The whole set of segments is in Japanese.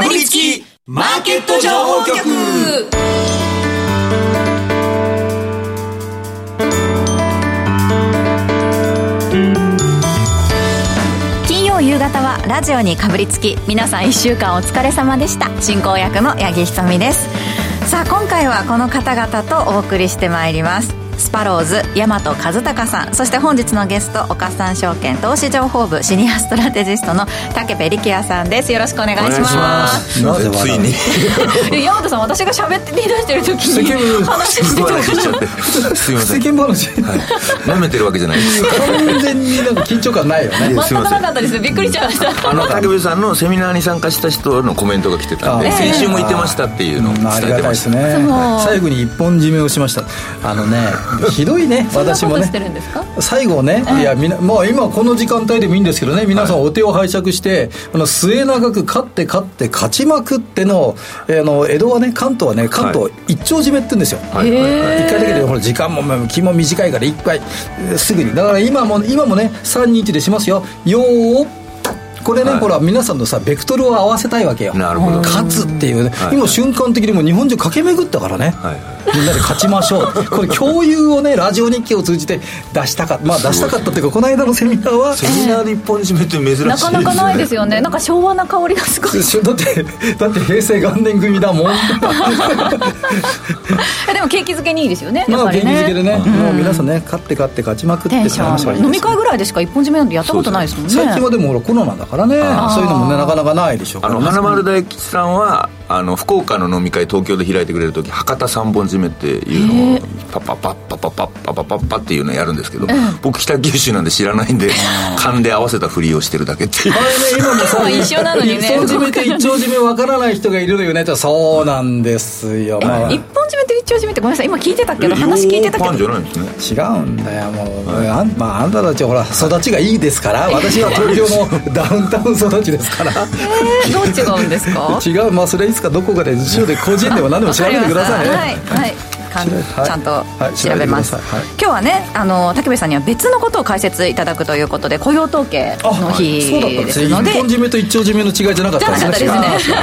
かぶりつきマーケット情報局。金曜夕方はラジオにかぶりつき皆さん1週間お疲れ様でした。進行役の八木ひとみです。さあ今回はこの方々とお送りしてまいります。スパローズ大和和孝さんそして本日のゲスト岡三証券投資情報部シニアストラテジストの竹部力也さんです。よろしくお願いします。なぜついに？大和さん私が喋って言い出してる時に話して。た話しちゃってすいません。世間話。舐めてるわけじゃないです。完全になんか緊張感ないよね。全くなかったです。びっくりしちゃいました。あの竹部さんのセミナーに参加した人のコメントが来てたんであ先週も言ってましたっていうのを伝えてました。ね。最後に一本締めをしました。あのねひどいね私もねことしてるんですか？最後ね、いやみなまあ、今この時間帯でもいいんですけどね皆さんお手を拝借して、あの末永く勝って勝って勝ちまくっての,、えーあの江戸はね関東はね関東一丁締めって言うんですよ、一回だけでほら時間もまあ気も短いから一回えーすぐに。だから今も今もね321でしますよ。よーこれね、はい。ほら皆さんのさベクトルを合わせたいわけよ。なるほど。勝つっていうね、はい。今瞬間的にもう日本中駆け巡ったからね、はいみんなで勝ちましょう。これ共有をねラジオ日記を通じて出したかまあ出したかったっていうかこの間のセミナーはセミナーで一本締めって珍しいなかなかないですよね。なんか昭和な香りがすごい。だってだって平成元年組だもん。え でも景気づけにいいですよねやまあ元気づけでね、もう皆さんね勝って勝って勝ちまくってテンション。飲み会ぐらいでしか一本締めなんてやったことないですもんね。最近はでもほらコロナだからね。そういうのもねなかなかないでしょうからね。あの花丸大吉さんはあの福岡の飲み会東京で開いてくれる時博多三本締めっていうのをパパパッパパパッパパパッパっていうのをやるんですけど、僕北九州なんで知らないんで勘で合わせたふりをしてるだけっていうあれね今もさ一緒なのにね一本締めと一丁締めわからない人がいるのよねってそうなんですよ、まあ、一本締めと一丁締めってごめんなさい今聞いてたけど話聞いてたけどゃないんですね違うんだよもう、あんまあ、あんたたちはほら育ちがいいですから私は東京のダウンタウン育ちですからえーどう違うんですか違うまあそれいつかどこかで辞書で個人でも何でも調べてくださいねはい。ちゃんとはい。調べます、はい。今日はねあの竹部さんには別のことを解説いただくということで雇用統計の日そうだったんでですすねので。一本締めと一丁締めの違いじゃなかったんですね。じゃなかったですね。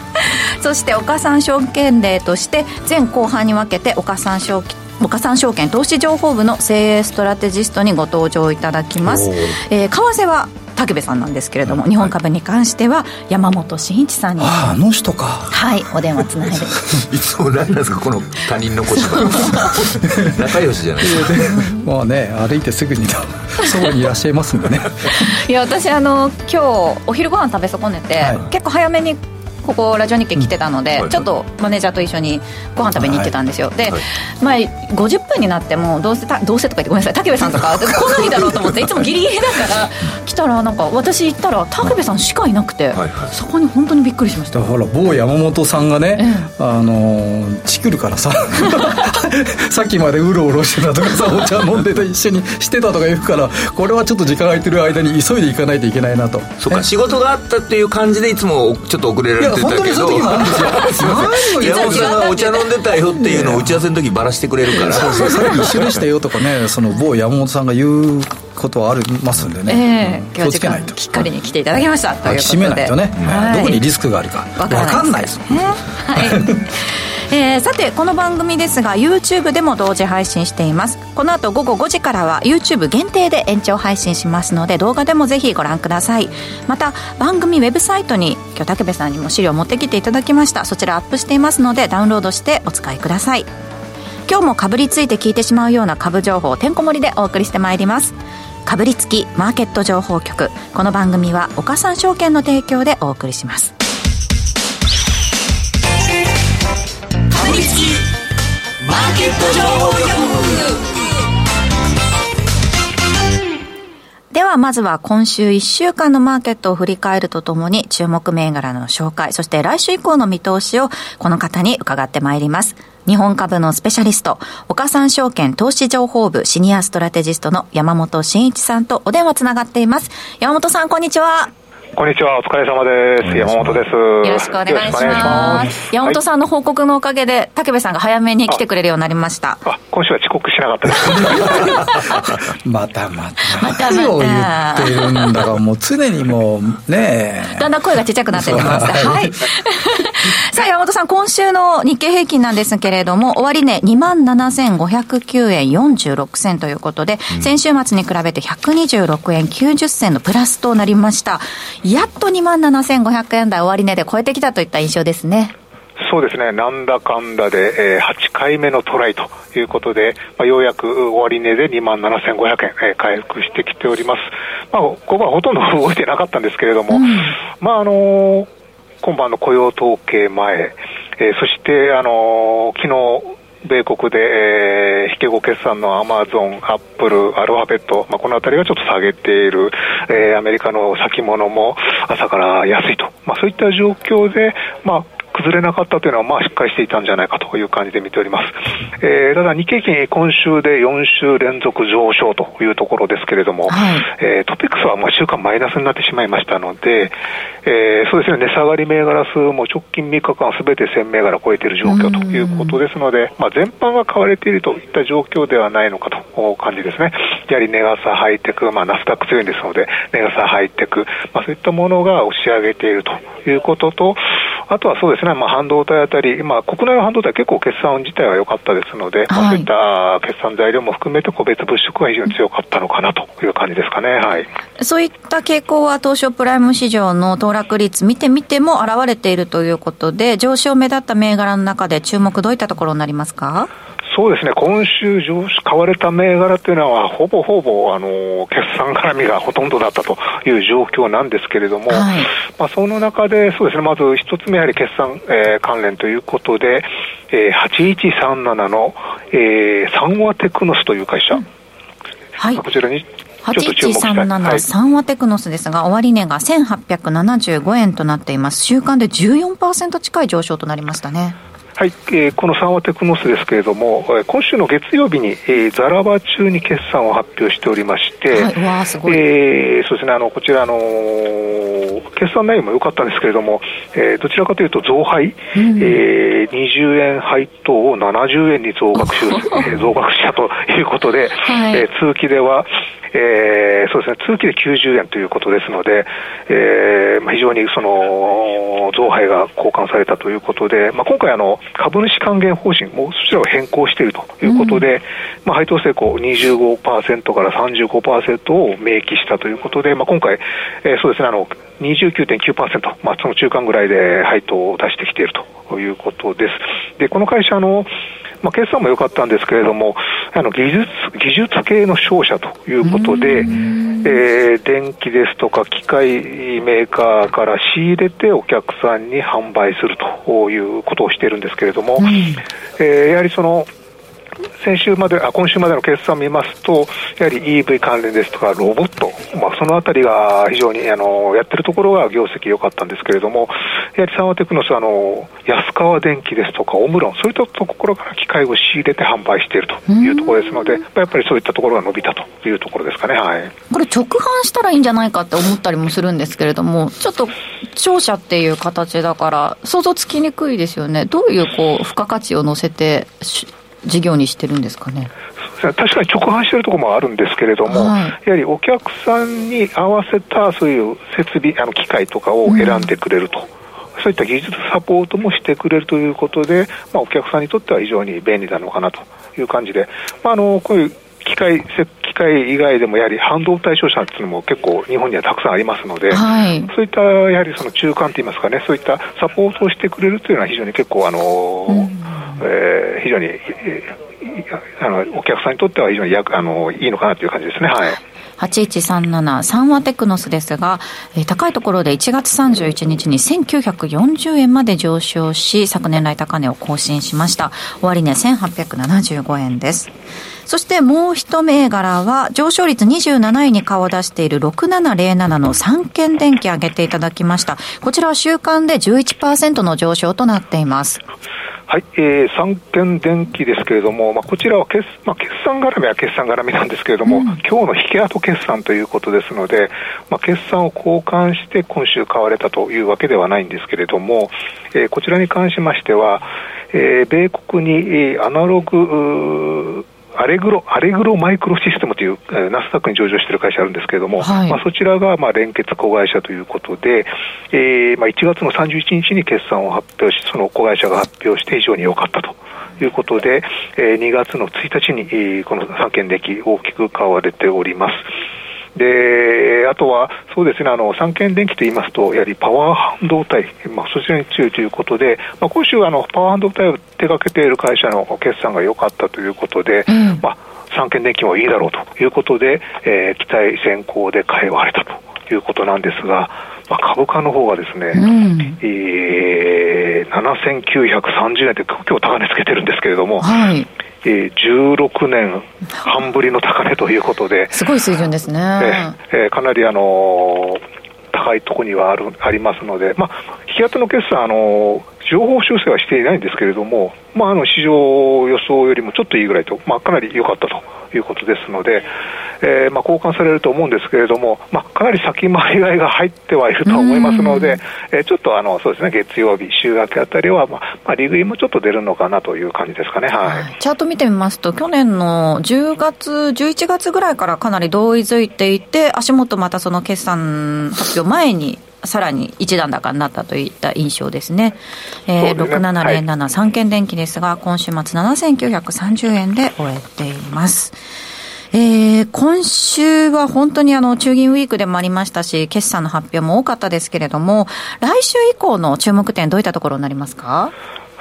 そして岡三証券デーとして前後半に分けて岡三証券岡三証券投資情報部の精鋭ストラテジストにご登場いただきます。えー為替は武部さんなんですけれども、日本株に関しては山本慎一さんにあああの人か。はいお電話つないで。いつも何なんですかこの他人の小芝居仲良しじゃないですか。まあね歩いてすぐに そばにいらっしゃいますんでね。いや私あの今日お昼ご飯食べ損ねて、はい。結構早めにここラジオ日経来てたので、うんはい。ちょっとマネージャーと一緒にご飯食べに行ってたんですよ、で、はい。まあ、50分になってもどうせたどうせとか言ってごめんなさい。武部さんとか 来ないだろうと思っていつもギリギリだから来たらなんか私行ったら武部さんしかいなくて、はいはい。そこに本当にびっくりしました。ほら某山本さんがね、あのーチクるからさ さっきまでうろうろしてたとかさお茶飲んでた一緒にしてたとか言うからこれはちょっと時間空いてる間に急いで行かないといけないなと。そっか仕事があったっていう感じでいつもちょっと遅れられて本当にそういう時もあるんですよ。山本さんがお茶飲んでたよっていうのを打ち合わせの時バラしてくれるから。そうそうさっき一緒でしたよとかねその某山本さんが言うことはありますんでね、ええ。うん。今日は時間気をつけないと。きっかりに来ていただきましたということで。締めないとね、はい。どこにリスクがあるか。分わかんないですねはいえーさてこの番組ですが YouTube でも同時配信しています。この後午後5時からは YouTube 限定で延長配信しますので動画でもぜひご覧ください。また番組ウェブサイトに今日武部さんにも資料を持ってきていただきました。そちらアップしていますのでダウンロードしてお使いください。今日もかぶりついて聞いてしまうような株情報てんこ盛りでお送りしてまいります。かぶりつきマーケット情報局。この番組は岡三証券の提供でお送りします。りつきマーケット情報局ではまずは今週1週間のマーケットを振り返るとともに注目銘柄の紹介そして来週以降の見通しをこの方に伺ってまいります。日本株のスペシャリスト岡三証券投資情報部シニアストラテジストの山本慎一さんとお電話つながっています。山本さんこんにちは。こんにちは、お疲れ様です。山本です。よろしくお願いします。山本さんの報告のおかげで、武部さんが早めに来てくれるようになりました。あ、今週は遅刻しなかったです。またまた。またまた何を言ってるんだか、もう常にもう、ねだんだん声がちっちゃくなってきました。そうはい。さあ、山本さん、今週の日経平均なんですけれども、終値27,509円46銭ということで、先週末に比べて126円90銭のプラスとなりました。やっと27,500円台終値で超えてきたといった印象ですね。そうですね、なんだかんだで、えー、8回目のトライということで、まあ、ようやく終値で2万7500円、えー、回復してきております。まあ、ここはほとんど 動いてなかったんですけれども、うん、まあ、あのー、今晩の雇用統計前、えー、そして、あのー、昨日、米国で、えー、引け後決算のアマゾン、アップル、アルファベット、まあ、このあたりがちょっと下げている、えー、アメリカの先物も朝から安いと、まあ、そういった状況で、まあ、崩れなかったというのは、まあ、しっかりしていたんじゃないかという感じで見ております。えー、ただ、日経金、今週で4週連続上昇というところですけれども、はい、えー、トピックスはまあ週間マイナスになってしまいましたので、えー、そうですね、値下がり銘柄数も直近3日間すべて1000銘柄超えている状況ということですので、まあ、全般が買われているといった状況ではないのかと感じですね。やはりネガサハイテク、まあ、ナスダック強いんですので、ネガサハイテク、まあ、そういったものが押し上げているということと、あとはそうですね、まあ、半導体あたり、まあ、国内の半導体結構決算自体は良かったですので、はい、まあ、そういった決算材料も含めて個別物色が非常に強かったのかなという感じですかね。はい。そういった傾向は東証プライム市場の騰落率見てみても現れているということで、上昇目立った銘柄の中で注目どういったところになりますか？そうですね、今週上昇、買われた銘柄というのは、ほぼほぼ、あの、決算絡みがほとんどだったという状況なんですけれども、はい、まあ、その中で、そうですね、まず一つ目やはり決算、えー、関連ということで、えー、8137の、えー、サンワテクノスという会社。うん、はい。こちらに8137三和テクノスですが、終値が1875円となっています。週間で14%近い上昇となりましたね。はい、えー、この三和テクノスですけれども、えー、今週の月曜日に、えー、ザラバ中に決算を発表しておりまして、はい、わすごい、えー、そうですね、あの、こちら、あのー、決算内容も良かったんですけれども、えー、どちらかというと増配、うん、えー、20円配当を70円に増額し、増額したということで、はい、えー、通期では、えー、そうですね、通期で90円ということですので、えーまあ、非常にその増配が交換されたということで、まあ、今回あの、株主還元方針もそちらを変更しているということで、うん、まあ、配当成功25%から35%を明記したということで、まあ、今回、えー、そうですね、あの、29.9%、まあ、その中間ぐらいで配当を出してきているということです。で、この会社の、まあ、決算も良かったんですけれども、あの技術技術系の商社ということで、えー、電気ですとか機械メーカーから仕入れてお客さんに販売するということをしているんですけれども、うん、えー、やはりその、先週まで、あ、今週までの決算を見ますと、やはり EV 関連ですとか、ロボット、まあ、そのあたりが非常に、あの、やってるところが業績良かったんですけれども、やはりサンワテクノス、あの、安川電機ですとか、オムロン、そういったところから機械を仕入れて販売しているというところですので、やっぱりそういったところが伸びたというところですかね、はい。これ直販したらいいんじゃないかって思ったりもするんですけれども、ちょっと商社っていう形だから、想像つきにくいですよね。どういう、こう、付加価値を乗せて、事業にしてるんですかね？確かに直販してるところもあるんですけれども、はい、やはりお客さんに合わせたそういう設備、あの機械とかを選んでくれると。うんそういった技術サポートもしてくれるということで、まあ、お客さんにとっては非常に便利なのかなという感じで、まあ、あのこういう機械機械以外でもやはり半導体商社っていうのも結構日本にはたくさんありますので、はい、そういったやはりその中間といいますかねそういったサポートをしてくれるというのは非常に結構あの、うん、非常に、あのお客さんにとっては非常にあのいいのかなという感じですね。はい8137三和テクノスですが、えー、高いところで1月31日に1940円まで上昇し、昨年来高値を更新しました。終値1875円です。そしてもう一銘柄は上昇率27位に顔を出している6707の三軒電気上げていただきました。こちらは週間で11%の上昇となっています。はい、えー、三軒電機ですけれども、まあ、こちらは決,、まあ、決算絡みは決算絡みなんですけれども、うん、今日の引け跡決算ということですので、まあ、決算を交換して今週買われたというわけではないんですけれども、えー、こちらに関しましては、えー、米国に、えー、アナログアレグロ、アレグロマイクロシステムという、えー、ナスダックに上場している会社あるんですけれども、はい、まあ、そちらが、まあ、連結子会社ということで、えーまあ、1月の31日に決算を発表し、その子会社が発表して非常に良かったと。いうことで、えー、2月の1日に、えー、この3件で大きく買われております。で、あとは、そうですね、あの、三権電機といいますと、やはりパワー半導体、まあ、そちらに強いということで、まあ、今週、あの、パワー半導体を手掛けている会社の決算が良かったということで、うん、まあ、三権電機もいいだろうということで、えー、期待先行で買い割れたということなんですが、まあ、株価の方がですね、うん、えー、7930円で今日高値つけてるんですけれども、はいえー、16年半ぶりの高値ということで、すごい水準ですね。えー、えー、かなりあのー、高いところにはあるありますので、まあ、引き当ての決算、あのー、情報修正はしていないんですけれども、まあ、あの市場予想よりもちょっといいぐらいと、まあ、かなり良かったということですので、えーまあ、交換されると思うんですけれども、まあ、かなり先回り買いが入ってはいると思いますので、えー、ちょっとあのそうですね月曜日、週明けあたりは、まあまあ、利食いもちょっと出るのかなという感じですかね、はい、チャート見てみますと、去年の10月、11月ぐらいからかなり同意づいていて、足元またその決算発表前にさらに一段高になったといった印象ですね。えー、ね、6707、はい、三軒電機ですが、今週末7930円で終えています。えー、今週は本当にあの中銀ウィークでもありましたし、決算の発表も多かったですけれども、来週以降の注目点、どういったところになりますか？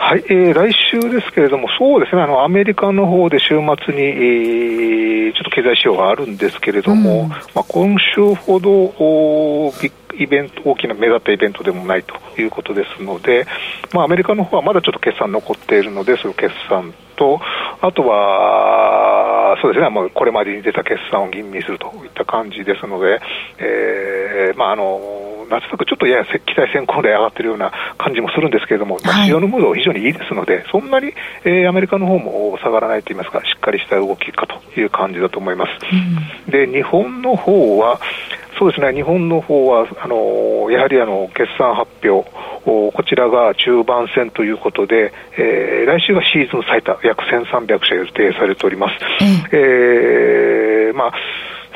はい、えー、来週ですけれども、そうですね、あのアメリカの方で週末に、えー、ちょっと経済指標があるんですけれども、うん、まあ、今週ほどおビッイベント、大きな目立ったイベントでもないということですので、まあ、アメリカの方はまだちょっと決算残っているので、その決算と、あとは、そうですね、もうこれまでに出た決算を吟味するといった感じですので、えー、まあ、あの、夏くちょっとやや期待先行で上がっているような感じもするんですけれども、まあ、市場のムードは非常にいいですので、そんなに、えー、アメリカの方も下がらないといいますか、しっかりした動きかという感じだと思います。うん、で、日本の方は、そうですね、日本の方は、あのやはりあの決算発表、こちらが中盤戦ということで、えー、来週がシーズン最多、約1300社予定されております。うん、えー、まあ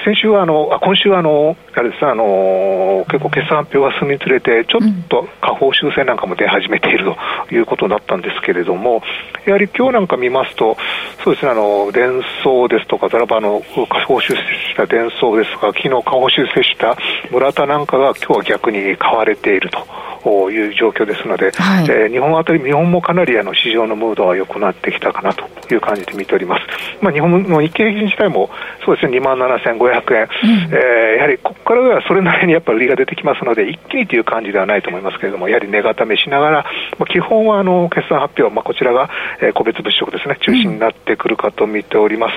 先週はあの、あ今週はあの、あれですあの、結構決算発表が進みつれて、ちょっと下方修正なんかも出始めているということだったんですけれども、やはり今日なんか見ますと、そうですね、あの、伝送ですとか、ザラバの下方修正した伝送ですとか、昨日下方修正した村田なんかが今日は逆に買われていると。いう状況ですので、はい、えー、日本あたり、日本もかなりあの市場のムードは良くなってきたかなという感じで見ております。まあ、日本の日経平均自体も、そうですね、2万7500円、うん、えー、やはりここからはそれなりにやっぱり売りが出てきますので、一気にという感じではないと思いますけれども、やはり値固めしながら、まあ、基本はあの決算発表、まあ、こちらが、えー、個別物色ですね、中心になってくるかと見ております。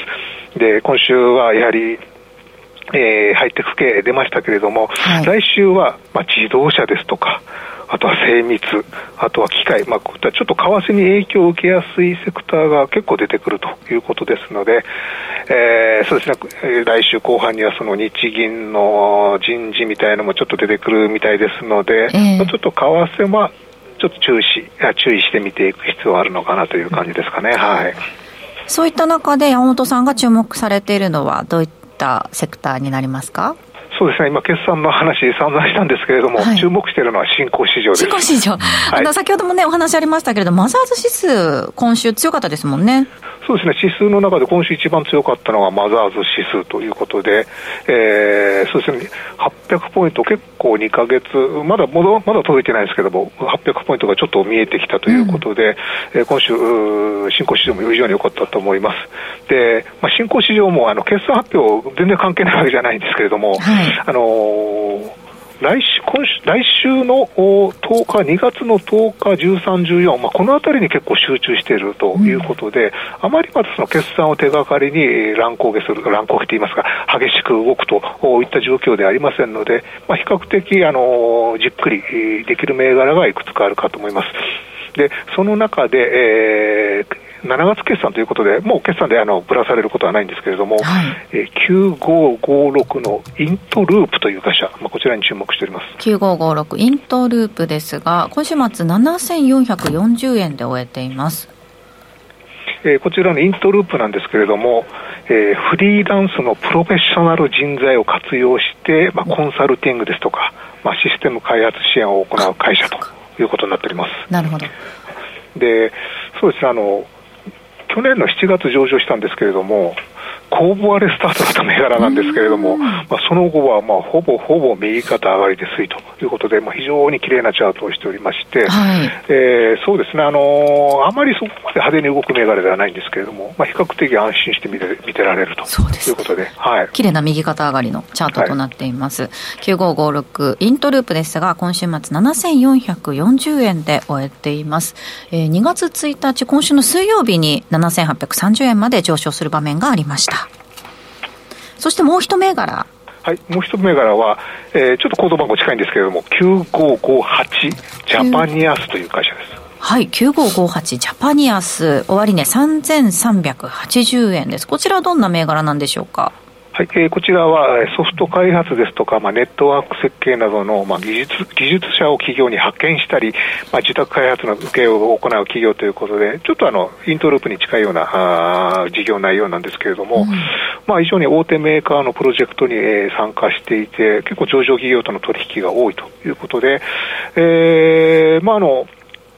うん、で、今週はやはり、えー、入って不景出ましたけれども、はい、来週は、まあ、自動車ですとか、あとは精密、あとは機械、まあ、こういったちょっと為替に影響を受けやすいセクターが結構出てくるということですので、えー、そうですね、来週後半にはその日銀の人事みたいなのもちょっと出てくるみたいですので、えー、ちょっと為替はちょっと注意し注意して見ていく必要があるのかなという感じですかね。はい。そういった中で山本さんが注目されているのはどういったセクターになりますか？そうですね、今、決算の話、散々したんですけれども、はい、注目しているのは新興市場です。新興市場、はい、あの先ほどもね、お話ありましたけれども、マザーズ指数、今週強かったですもんね。そうですね、指数の中で今週一番強かったのがマザーズ指数ということで、えー、そうですね、800ポイント、結構2か月、まだまだ届いてないですけども、800ポイントがちょっと見えてきたということで、うん、えー、今週、新興市場も非常に良かったと思います。で、まあ、新興市場もあの決算発表、全然関係ないわけじゃないんですけれども、はい、あのー来週今週来週の10日、2月の10日、13、14、まあ、このあたりに結構集中しているということで、うん、あまりまだその決算を手がかりに乱高下する、乱高下といいますか、激しく動くといった状況ではありませんので、まあ、比較的、あのじっくりできる銘柄がいくつかあるかと思います。で、その中で、えー、7月決算ということで、もう決算であのぶらされることはないんですけれども、はい、えー、9556のイントループという会社、まあ、こちらに注目しております9556イントループですが、今週末、7440円で終えています。えー、こちらのイントループなんですけれども、えー、フリーランスのプロフェッショナル人材を活用して、まあ、コンサルティングですとか、まあ、システム開発支援を行う会社ということになっております。なるほどでそうですねあの去年の7月上場したんですけれども、公募割れスタートだった銘柄なんですけれども、まあ、その後はまあほぼほぼ右肩上がりで推移ということで、まあ、非常に綺麗なチャートをしておりまして、はい、えー、そうですね、あのー、あまりそこまで派手に動く銘柄ではないんですけれども、まあ、比較的安心して見て見てられるということで、はい、綺麗な右肩上がりのチャートとなっています。はい、9556イントループですが、今週末7440円で終えています。えー、2月1日、今週の水曜日に7830円まで上昇する場面がありました。そしてもう一銘柄。はい、もう一銘柄は、えー、ちょっとコード番号近いんですけれども、9558ジャパニアスという会社です。はい、9558ジャパニアス、終値3380円です。こちらはどんな銘柄なんでしょうか？はい、えー、こちらはソフト開発ですとか、まあ、ネットワーク設計などの、まあ、技術技術者を企業に派遣したり、まあ、自宅開発の受けを行う企業ということで、ちょっとあのイントループに近いようなあ事業内容なんですけれども、うん、まあ、非常に大手メーカーのプロジェクトに、えー、参加していて、結構上場企業との取引が多いということで、えーまあ、あの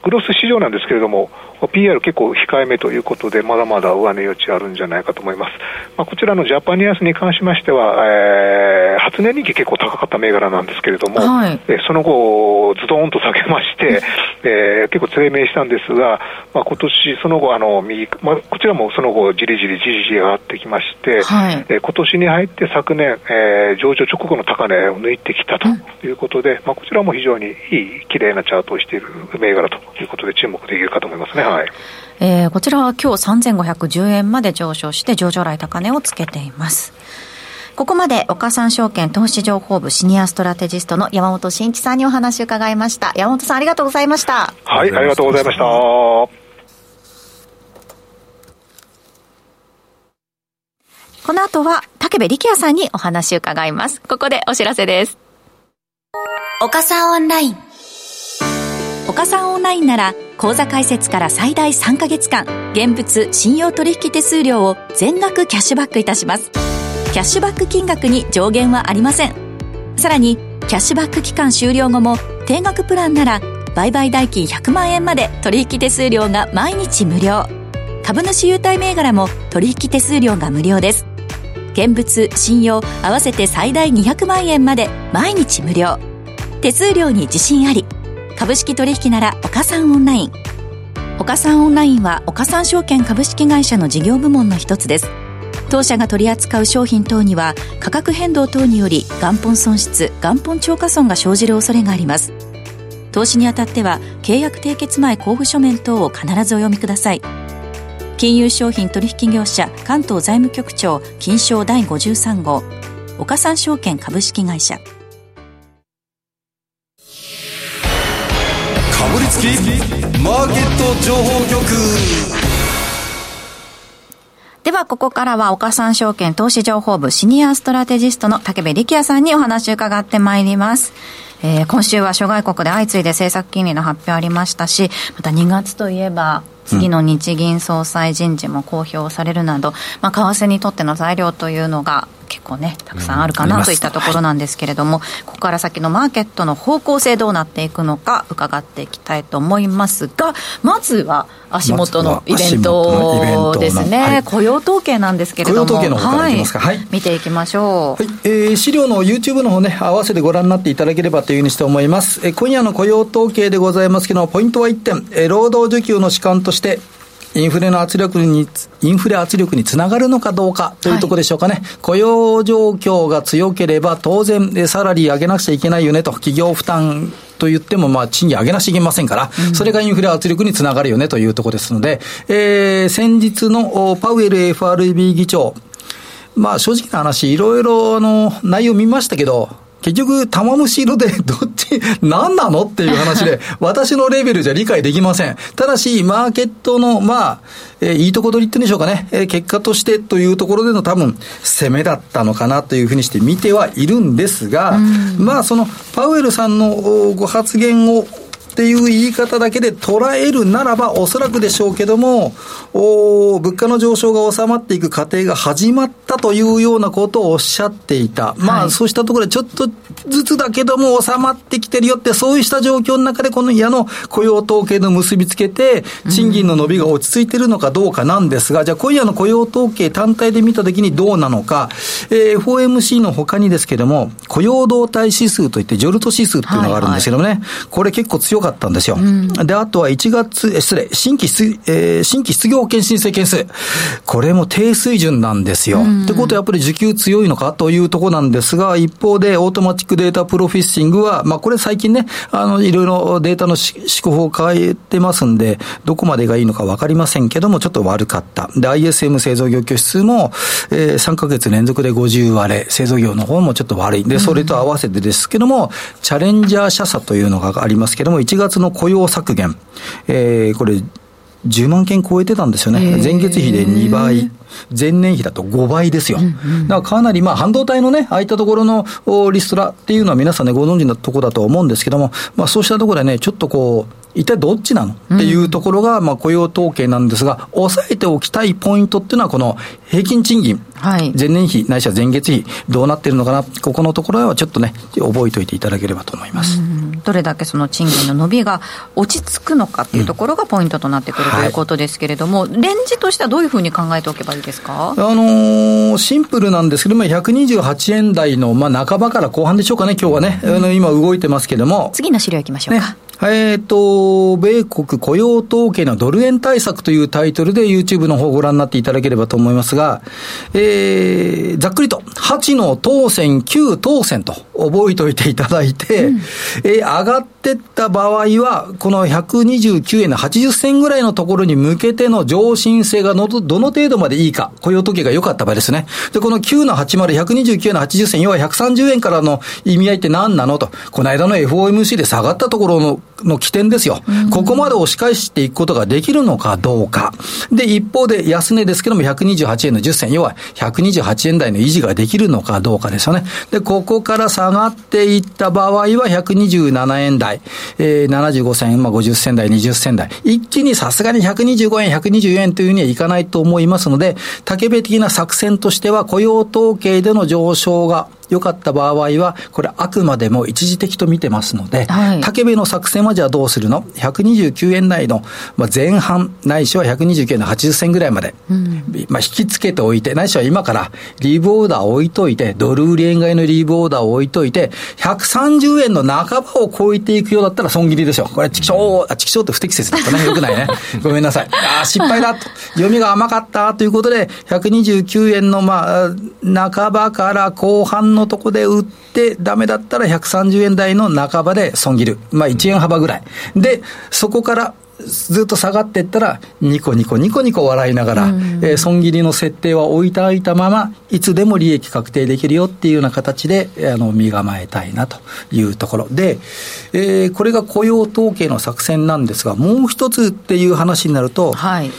グロス市場なんですけれども、PR 結構控えめということで、まだまだ上値余地あるんじゃないかと思います。まあ、こちらのジャパニアスに関しましては、えー、初値人気結構高かった銘柄なんですけれども、はい、えその後、ズドンと下げまして、えー、結構低迷したんですが、まあ、今年その後、あの右まあ、こちらもその後、じりじりじりじり上がってきまして、はい、えー、今年に入って昨年、えー、上場直後の高値を抜いてきたということで、うん、まあ、こちらも非常にいい、綺麗なチャートをしている銘柄ということで注目できるかと思いますね。はい。えー、こちらは今日3510円まで上昇して上場来高値をつけています。ここまで岡三証券投資情報部シニアストラテジストの山本慎一さんにお話を伺いました。山本さんありがとうございました。はい、ありがとうございました。この後は竹部力也さんにお話を伺います。ここでお知らせです。岡三オンライン。岡三オンラインなら口座開設から最大3ヶ月間、現物信用取引手数料を全額キャッシュバックいたします。キャッシュバック金額に上限はありません。さらに、キャッシュバック期間終了後も、定額プランなら、売買代金100万円まで取引手数料が毎日無料。株主優待銘柄も取引手数料が無料です。現物、信用、合わせて最大200万円まで毎日無料。手数料に自信あり。株式取引なら岡三オンライン岡三オンラインは岡三証券株式会社の事業部門の一つです当社が取り扱う商品等には価格変動等により元本損失元本超過損が生じる恐れがあります。投資にあたっては契約締結前交付書面等を必ずお読みください。金融商品取引業者関東財務局長金賞第53号岡三証券株式会社。りつきマーケット情報局。では、ここからは岡三証券投資情報部シニアストラテジストの竹部力也さんにお話を伺ってまいります。えー、今週は諸外国で相次いで政策金利の発表ありましたし、また2月といえば、次の日銀総裁人事も公表されるなど、まあ、為替にとっての材料というのが結構ねたくさんあるかなといったところなんですけれども、ここから先のマーケットの方向性どうなっていくのか伺っていきたいと思いますがまずは足元のイベントですね、はい、雇用統計なんですけれども、はい、はい、見ていきましょう、はい。えー、資料の YouTube の方ね、合わせてご覧になっていただければというふうにして思います。えー、今夜の雇用統計でございますけども、ポイントは1点、えー、労働需給の主観として、インフレの圧力に、インフレ圧力につながるのかどうかというところでしょうかね。はい、雇用状況が強ければ当然サラリー上げなくちゃいけないよねと、企業負担と言っても、まあ、賃金上げなしいけませんから、うん、それがインフレ圧力につながるよねというところですので、えー、先日のパウエル FRB 議長、まあ、正直な話、いろいろ、あの、内容見ましたけど、結局、玉虫色でどっち、何なのっていう話で、私のレベルじゃ理解できません。ただし、マーケットの、まあ、えー、いいとこ取りってんでしょうかね、えー、結果としてというところでの多分、攻めだったのかなというふうにして見てはいるんですが、まあ、その、パウエルさんのご発言をっていう言い方だけで捉えるならば、おそらくでしょうけども、お物価の上昇が収まっていく過程が始まったというようなことをおっしゃっていた。まあ、そうしたところでちょっとずつだけども収まってきてるよって、そうした状況の中でこの矢の雇用統計の結びつけて、賃金の伸びが落ち着いてるのかどうかなんですが、じゃあ今夜の雇用統計単体で見たときにどうなのか、えー、FOMC の他にですけども、雇用動態指数といって、ジョルト指数っていうのがあるんですけどもね、はいはい、これ結構強かったんですよ。うん、で、あとは1月、失礼、新規失、えー、新規失業権申請件数。これも低水準なんですよ。うん、ってことはやっぱり需給強いのかというところなんですが、一方でオートマチックデータプロセッシングは、まあこれ最近ね、あの、いろいろデータの思考を変えてますんで、どこまでがいいのかわかりませんけども、ちょっと悪かった。で、ISM 製造業指数も、えー、3ヶ月連続で50割れ、製造業の方もちょっと悪い。で、それと合わせてですけども、チャレンジャー社差というのがありますけども、1月の雇用削減、えー、これ、10万件超えてたんですよね。前月比で2倍。前年比だと5倍ですよ。だからかなり、まあ、半導体のね、ああいったところのリストラっていうのは皆さんね、ご存知のところだと思うんですけども、まあ、そうしたところでね、ちょっとこう、一体どっちなの？っていうところが、まあ、雇用統計なんですが、押さえておきたいポイントっていうのは、この平均賃金、はい、前年比、ないしは前月比、どうなってるのかな、ここのところはちょっとね、覚えておいていただければと思います。どれだけその賃金の伸びが落ち着くのかっていうところがポイントとなってくる、ということですけれども、レンジとしてはどういうふうに考えておけばいいですか、あのー、シンプルなんですけども、128円台の、まあ、半ばから後半でしょうかね、今日はね、うん、今動いてますけども。次の資料いきましょうか。ね。えっ、ー、と、米国雇用統計のドル円対策というタイトルで YouTube の方をご覧になっていただければと思いますが、えー、ざっくりと、8の当選、9当選と覚えておいていただいて、うん、えー、上がってった場合は、この129円の80銭ぐらいのところに向けての上進性がのどどの程度までいいか、雇用統計が良かった場合ですね。で、この9の80、129円の80銭、要は130円からの意味合いって何なのと、この間の FOMC で下がったところのの起点ですよ。ここまで押し返していくことができるのかどうか。で、一方で安値ですけども128円の10銭、要は128円台の維持ができるのかどうかですよね。で、ここから下がっていった場合は127円台、えー、75銭、まあ、50銭台、20銭台。一気にさすがに125円、120円というにはいかないと思いますので、竹部的な作戦としては雇用統計での上昇が良かった場合は、これあくまでも一時的と見てますので、はい、竹部の作戦はじゃあどうするの ?129 円台の前半、ないしは129円の80銭ぐらいまで、うん、まあ引き付けておいて、ないしは今からリーブオーダーを置いといて、ドル売り円買いのリーブオーダーを置いといて、130円の半ばを超えていくようだったら損切りですよ。これ、チキショー、あ、チキショーって不適切だったね。よくないね。ごめんなさい。あ失敗だと。読みが甘かったということで、129円のまあ、半ばから後半ののとこで売って、ダメだったら130円台の半ばで損切る。まあ1円幅ぐらい。で、そこからずっと下がっていったら、ニコニコニコニコ笑いながら、うん、えー、損切りの設定は置いておいたまま、いつでも利益確定できるよっていうような形で、あの、身構えたいなというところで、えー、これが雇用統計の作戦なんですが、もう一つっていう話になると、はい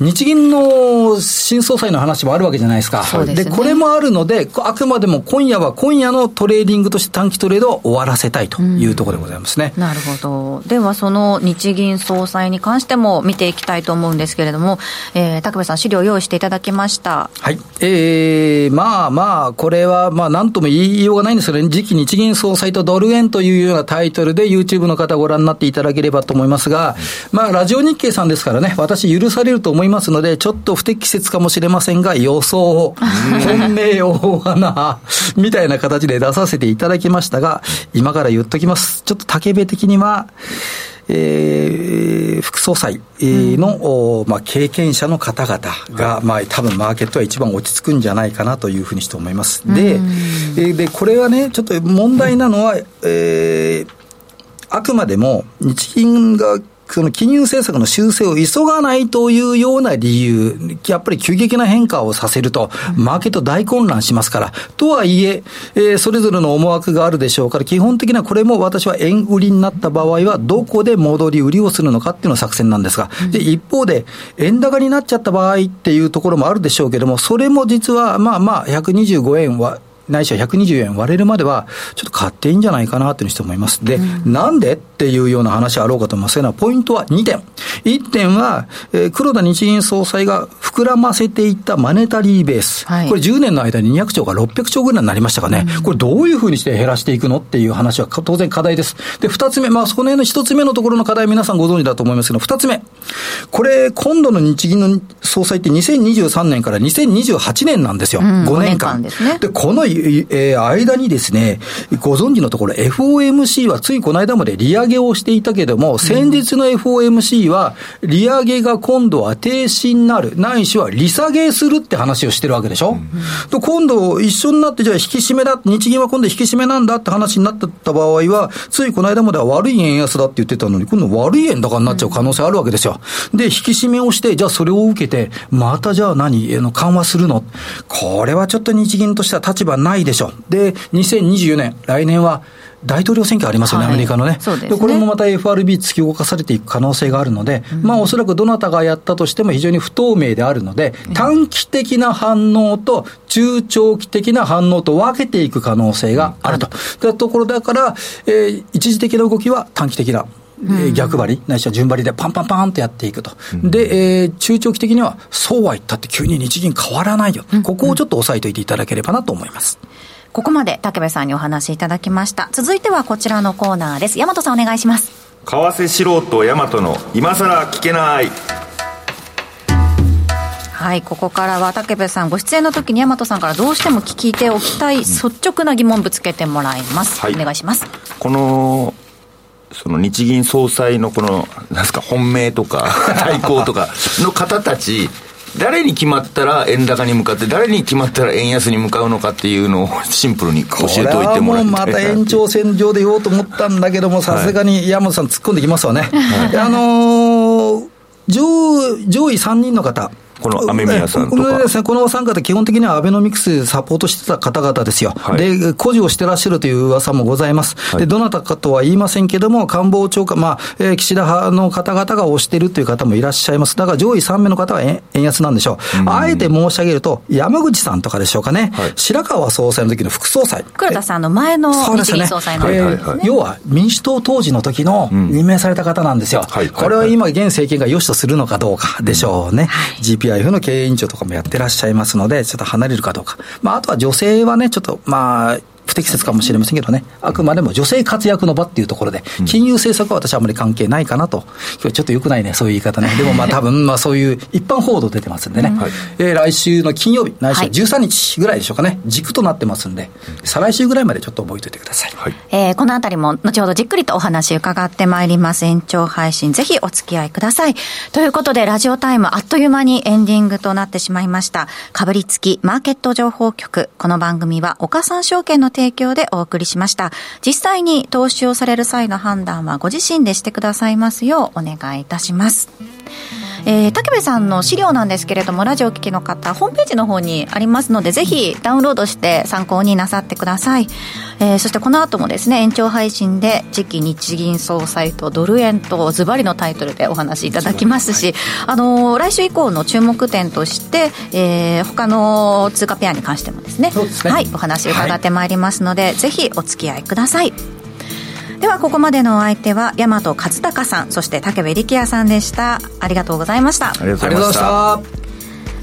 日銀の新総裁の話もあるわけじゃないですか。で、ね、これもあるので、あくまでも今夜は今夜のトレーディングとして短期トレードを終わらせたいというところでございますね。うん、なるほど。では、その日銀総裁に関しても見ていきたいと思うんですけれども、えー、高部さん、資料用意していただきました。はい。えー、まあまあ、これは、まあ、なんとも言いようがないんですけど、ね、次期日銀総裁とドル円というようなタイトルで YouTube の方ご覧になっていただければと思いますが、まあ、ラジオ日経さんですからね、私許されると思いますので、ちょっと不適切かもしれませんが、予想、本命大穴、みたいな形で出させていただきましたが、今から言っときます。ちょっと竹部的には、えー、副総裁の、うん、まあ、経験者の方々が、まあ、多分マーケットは一番落ち着くんじゃないかなというふうにして思います。で、うん、で、これはね、ちょっと問題なのは、えー、あくまでも日銀がその金融政策の修正を急がないというような理由、やっぱり急激な変化をさせると、マーケット大混乱しますから、とはいええー、それぞれの思惑があるでしょうから、基本的なこれも私は円売りになった場合は、どこで戻り売りをするのかっていうのが作戦なんですが、で一方で、円高になっちゃった場合っていうところもあるでしょうけれども、それも実はまあまあ、125円はないしは120円割れるまでは、ちょっと買っていいんじゃないかなという人もいます。で、うん、なんでっていうような話あろうかと思いますが、ポイントは2点。1点は、えー、黒田日銀総裁が膨らませていったマネタリーベース。はい、これ10年の間に200兆から600兆ぐらいになりましたかね。うん、これどういうふうにして減らしていくのっていう話は当然課題です。で、2つ目、まあそこの辺の1つ目のところの課題皆さんご存知だと思いますけど、2つ目。これ、今度の日銀の総裁って2023年から2028年なんですよ。うん、5年間。5年間ですね。で、このえー、間にですね、ご存知のところ FOMC はついこの間まで利上げをしていたけれども、先日の FOMC は利上げが今度は停止になる、ないしは利下げするって話をしてるわけでしょ、うん、今度一緒になってじゃあ引き締めだ、日銀は今度引き締めなんだって話になってた場合は、ついこの間までは悪い円安だって言ってたのに、今度悪い円高になっちゃう可能性あるわけですよ。で、引き締めをして、じゃあそれを受けて、またじゃあ何、の緩和するの？これはちょっと日銀としては立場ないでしょ。で、2024年、来年は大統領選挙ありますよね、はい、アメリカのね。で、ね、これもまた FRB 突き動かされていく可能性があるので、うん、まあおそらくどなたがやったとしても非常に不透明であるので、短期的な反応と中長期的な反応と分けていく可能性があると。うん、ところだから、えー、一時的な動きは短期的な。うん、逆張り、ないしは順張りでパンパンパンとやっていくと。うん、で、えー、中長期的には、そうは言ったって急に日銀変わらないよ。ここをちょっと押さえておいていただければなと思います。ここまで武部さんにお話いただきました。続いてはこちらのコーナーです。大和さんお願いします。為替素人大和の今さら聞けない。はいここからは武部さんご出演の時に大和さんからどうしても聞いておきたい率直な疑問ぶつけてもらいます、はい、お願いします。このその日銀総裁のこの、なんですか、本命とか、対抗とかの方たち、誰に決まったら円高に向かって、誰に決まったら円安に向かうのかっていうのをシンプルに教えておいてもらいたいまた延長線上で言おうと思ったんだけども、さすがに山本さん突っ込んできますわね。はい、あのー、上上位3人の方、この雨宮さんとか。ですね、このお三方、基本的にはアベノミクスサポートしてた方々ですよ。はい、で、誇示をしてらっしゃるという噂もございます。はい、で、どなたかとは言いませんけれども、官房長官、まあ、えー、岸田派の方々が推しているという方もいらっしゃいます。だから上位3名の方は円安なんでしょう。うあえて申し上げると、山口さんとかでしょうかね。はい、白川総裁の時の副総裁。黒田さんの前の日銀総裁の、ね、えー、要は民主党当時の時の任命された方なんですよ。これは今、現政権が良しとするのかどうかでしょうね。PIF の経営委員長とかもやってらっしゃいますので、ちょっと離れるかどうか。まあ、あとは女性はね、ちょっと、まあ、不適切かもしれませんけどね、あくまでも女性活躍の場っていうところで、金融政策は私はあまり関係ないかなと、今日ちょっとよくないね、そういう言い方ね、でもまあ多分まあそういう一般報道出てますんでね、はい、えー、来週の金曜日、来週13日ぐらいでしょうかね、軸となってますんで、再来週ぐらいまでちょっと覚えておいてください。はい、えー、このあたりも後ほどじっくりとお話伺ってまいります、延長配信、ぜひお付き合いください。ということで、ラジオタイムあっという間にエンディングとなってしまいました。かぶりつきマーケット情報局、この番組は岡三証券の提供でお送りしました。実際に投資をされる際の判断はご自身でしてくださいますようお願いいたします。えー、竹部さんの資料なんですけれどもラジオ聴きの方ホームページの方にありますのでぜひダウンロードして参考になさってください、えー、そしてこの後もですね延長配信で次期日銀総裁とドル円とズバリのタイトルでお話しいただきますし、あのー、来週以降の注目点として、えー、他の通貨ペアに関してもですね、ね、はいお話伺ってまいりますので、はい、ぜひお付き合いくださいではここまでのお相手は大和和孝さんそして武部力也さんでした。ありがとうございました。ありがとうございました。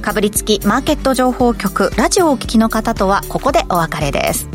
かぶりつきマーケット情報局ラジオをお聞きの方とはここでお別れです